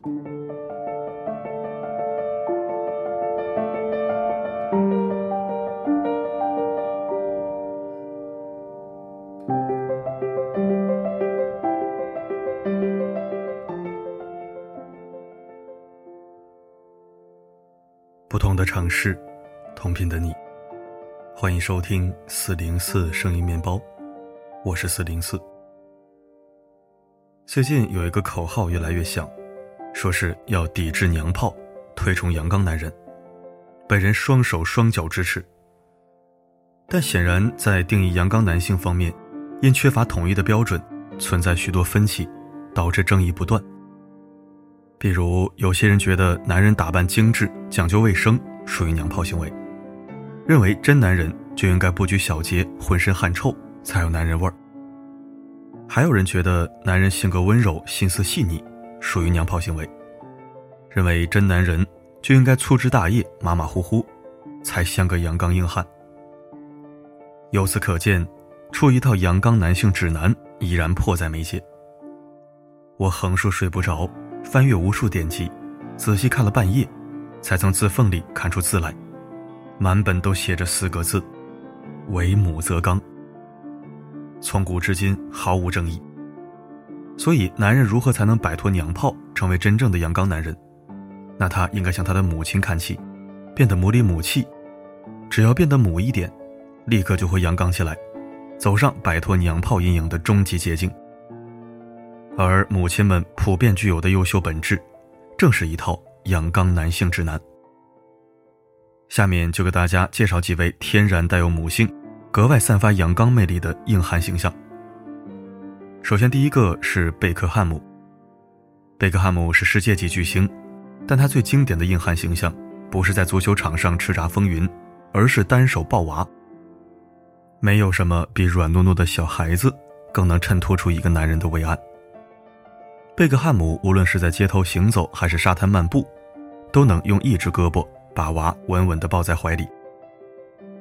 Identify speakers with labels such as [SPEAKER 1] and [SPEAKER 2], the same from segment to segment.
[SPEAKER 1] 不同的城市，同频的你，欢迎收听四零四声音面包，我是四零四。最近有一个口号越来越响，说是要抵制娘炮，推崇阳刚男人，本人双手双脚支持。但显然在定义阳刚男性方面，因缺乏统一的标准，存在许多分歧，导致争议不断。比如，有些人觉得男人打扮精致、讲究卫生属于娘炮行为，认为真男人就应该不拘小节、浑身汗臭才有男人味儿。还有人觉得男人性格温柔、心思细腻属于娘炮行为，认为真男人就应该粗枝大叶、马马虎虎，才像个阳刚硬汉。由此可见，出一套阳刚男性指南已然迫在眉睫。我横竖睡不着。翻阅无数典籍，仔细看了半夜，才从字缝里看出字来，满本都写着四个字：“为母则刚。”从古至今毫无争议。所以，男人如何才能摆脱娘炮，成为真正的阳刚男人？那他应该向他的母亲看齐，变得母里母气。只要变得母一点，立刻就会阳刚起来，走上摆脱娘炮阴影的终极捷径。而母亲们普遍具有的优秀本质，正是一套阳刚男性指南。下面就给大家介绍几位天然带有母性、格外散发阳刚魅力的硬汉形象。首先，第一个是贝克汉姆。贝克汉姆是世界级巨星，但他最经典的硬汉形象，不是在足球场上叱咤风云，而是单手抱娃。没有什么比软糯糯的小孩子更能衬托出一个男人的伟岸。贝克汉姆无论是在街头行走还是沙滩漫步，都能用一只胳膊把娃稳稳地抱在怀里。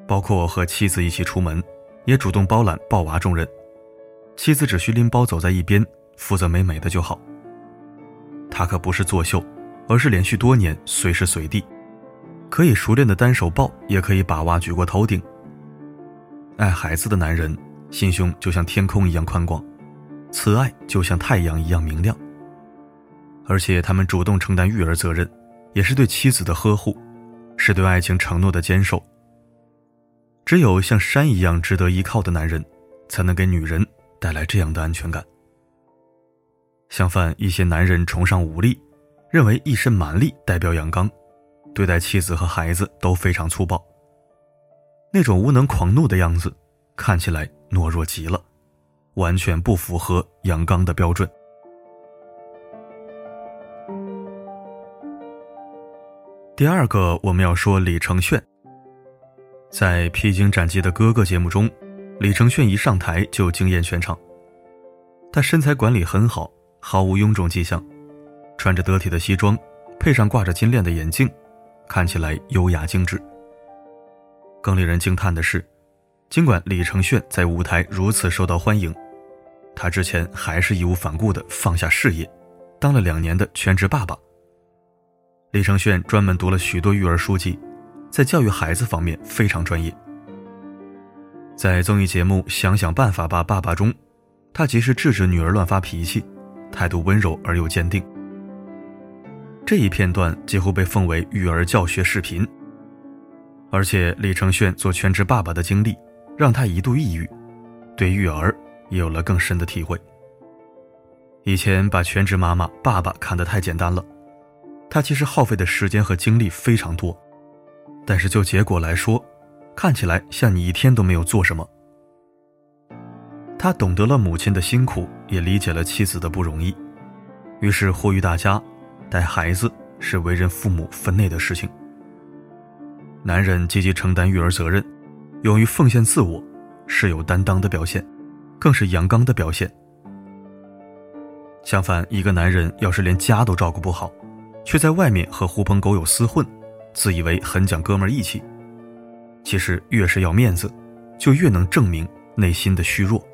[SPEAKER 1] 包括和妻子一起出门，也主动包揽抱娃重任，妻子只需拎包走在一边，负责美美的就好。他可不是作秀，而是连续多年随时随地，可以熟练的单手抱，也可以把娃举过头顶。爱孩子的男人，心胸就像天空一样宽广，慈爱就像太阳一样明亮。而且他们主动承担育儿责任，也是对妻子的呵护，是对爱情承诺的坚守。只有像山一样值得依靠的男人，才能给女人带来这样的安全感。相反，一些男人崇尚武力，认为一身蛮力代表阳刚，对待妻子和孩子都非常粗暴。那种无能狂怒的样子，看起来懦弱极了，完全不符合阳刚的标准。第二个，我们要说李承铉。在《披荆斩棘的哥哥》节目中，李承铉一上台就惊艳全场。他身材管理很好，毫无臃肿迹象，穿着得体的西装，配上挂着金链的眼镜，看起来优雅精致。更令人惊叹的是，尽管李承铉在舞台如此受到欢迎，他之前还是义无反顾地放下事业，当了两年的全职爸爸。李承铉专门读了许多育儿书籍，在教育孩子方面非常专业。在综艺节目《想想办法吧，爸爸》中，他及时制止女儿乱发脾气，态度温柔而又坚定。这一片段几乎被奉为育儿教学视频。而且，李承铉做全职爸爸的经历，让他一度抑郁，对育儿也有了更深的体会。以前把全职妈妈、爸爸看得太简单了。他其实耗费的时间和精力非常多，但是就结果来说，看起来像你一天都没有做什么。他懂得了母亲的辛苦，也理解了妻子的不容易，于是呼吁大家，带孩子是为人父母分内的事情。男人积极承担育儿责任，勇于奉献自我，是有担当的表现，更是阳刚的表现。相反，一个男人要是连家都照顾不好，却在外面和狐朋狗友厮混，自以为很讲哥们义气。其实越是要面子，就越能证明内心的虚弱。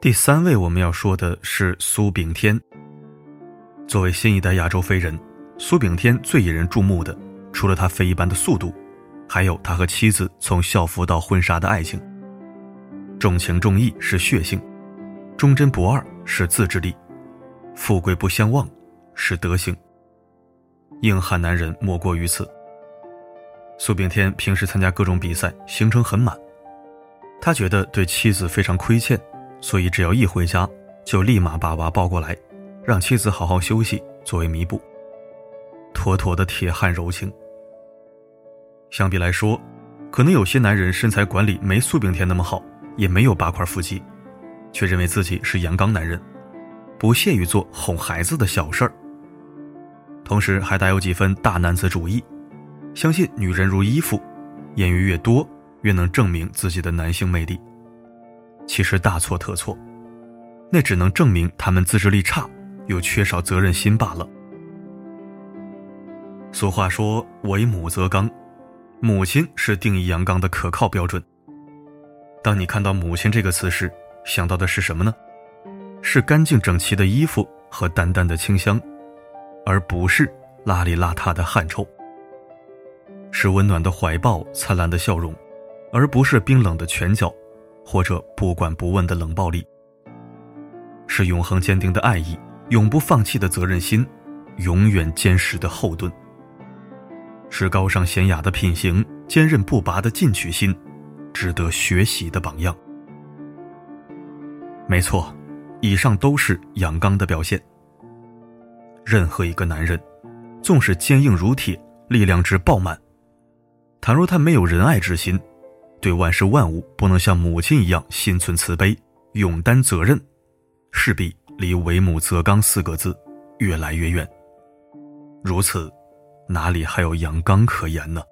[SPEAKER 1] 第三位我们要说的是苏炳添。作为新一代亚洲飞人，苏炳添最引人注目的，除了他飞一般的速度，还有他和妻子从校服到婚纱的爱情。重情重义是血性，忠贞不二是自制力，富贵不相忘是德行。硬汉男人莫过于此。苏炳添平时参加各种比赛，行程很满。他觉得对妻子非常亏欠，所以只要一回家，就立马把娃抱过来，让妻子好好休息作为弥补。妥妥的铁汉柔情。相比来说，可能有些男人身材管理没苏炳添那么好，也没有八块腹肌，却认为自己是阳刚男人，不屑于做哄孩子的小事儿。同时还带有几分大男子主义，相信女人如衣服，艳遇越多，越能证明自己的男性魅力。其实大错特错，那只能证明他们自制力差，又缺少责任心罢了。俗话说“为母则刚”，母亲是定义阳刚的可靠标准。当你看到“母亲”这个词时，想到的是什么呢？是干净整齐的衣服和淡淡的清香。而不是邋里邋遢的汗臭，是温暖的怀抱、灿烂的笑容，而不是冰冷的拳脚，或者不管不问的冷暴力。是永恒坚定的爱意，永不放弃的责任心，永远坚实的后盾。是高尚娴雅的品行，坚韧不拔的进取心，值得学习的榜样。没错，以上都是阳刚的表现。任何一个男人，纵使坚硬如铁，力量之爆满，倘若他没有仁爱之心，对万事万物不能像母亲一样心存慈悲、勇担责任，势必离“为母则刚”四个字越来越远。如此，哪里还有阳刚可言呢？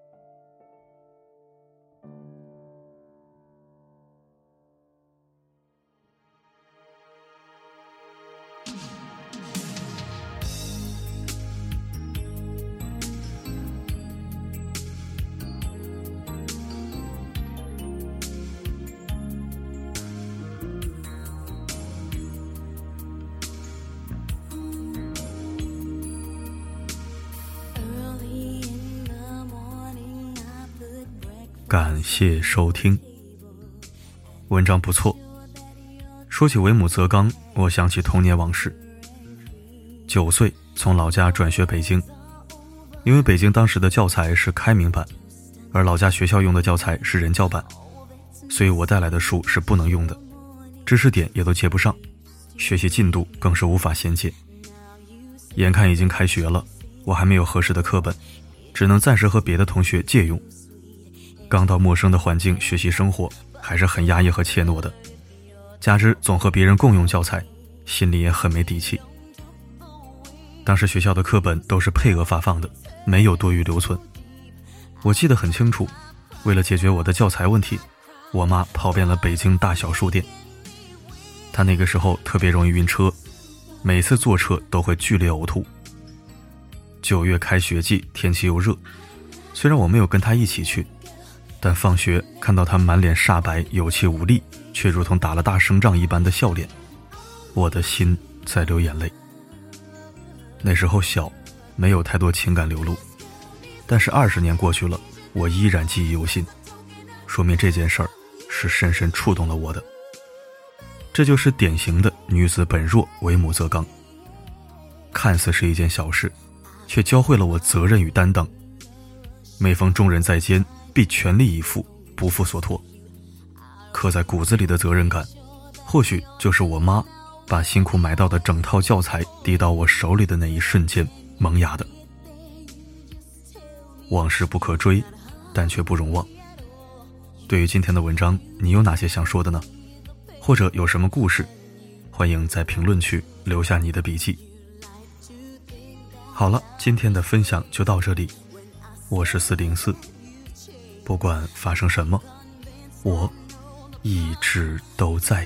[SPEAKER 1] 感谢收听。文章不错。说起为母则刚，我想起童年往事。九岁从老家转学北京，因为北京当时的教材是开明版，而老家学校用的教材是人教版，所以我带来的书是不能用的，知识点也都接不上，学习进度更是无法衔接。眼看已经开学了，我还没有合适的课本，只能暂时和别的同学借用。刚到陌生的环境学习生活，还是很压抑和怯懦的，加之总和别人共用教材，心里也很没底气。当时学校的课本都是配额发放的，没有多余留存。我记得很清楚，为了解决我的教材问题，我妈跑遍了北京大小书店。她那个时候特别容易晕车，每次坐车都会剧烈呕吐。九月开学季，天气又热，虽然我没有跟她一起去。但放学看到他满脸煞白、有气无力，却如同打了大胜仗一般的笑脸，我的心在流眼泪。那时候小，没有太多情感流露，但是二十年过去了，我依然记忆犹新，说明这件事儿是深深触动了我的。这就是典型的女子本弱，为母则刚。看似是一件小事，却教会了我责任与担当。每逢重任在肩。必全力以赴，不负所托。刻在骨子里的责任感，或许就是我妈把辛苦买到的整套教材递到我手里的那一瞬间萌芽的。往事不可追，但却不容忘。对于今天的文章，你有哪些想说的呢？或者有什么故事？欢迎在评论区留下你的笔记。好了，今天的分享就到这里。我是四零四。不管发生什么，我一直都在。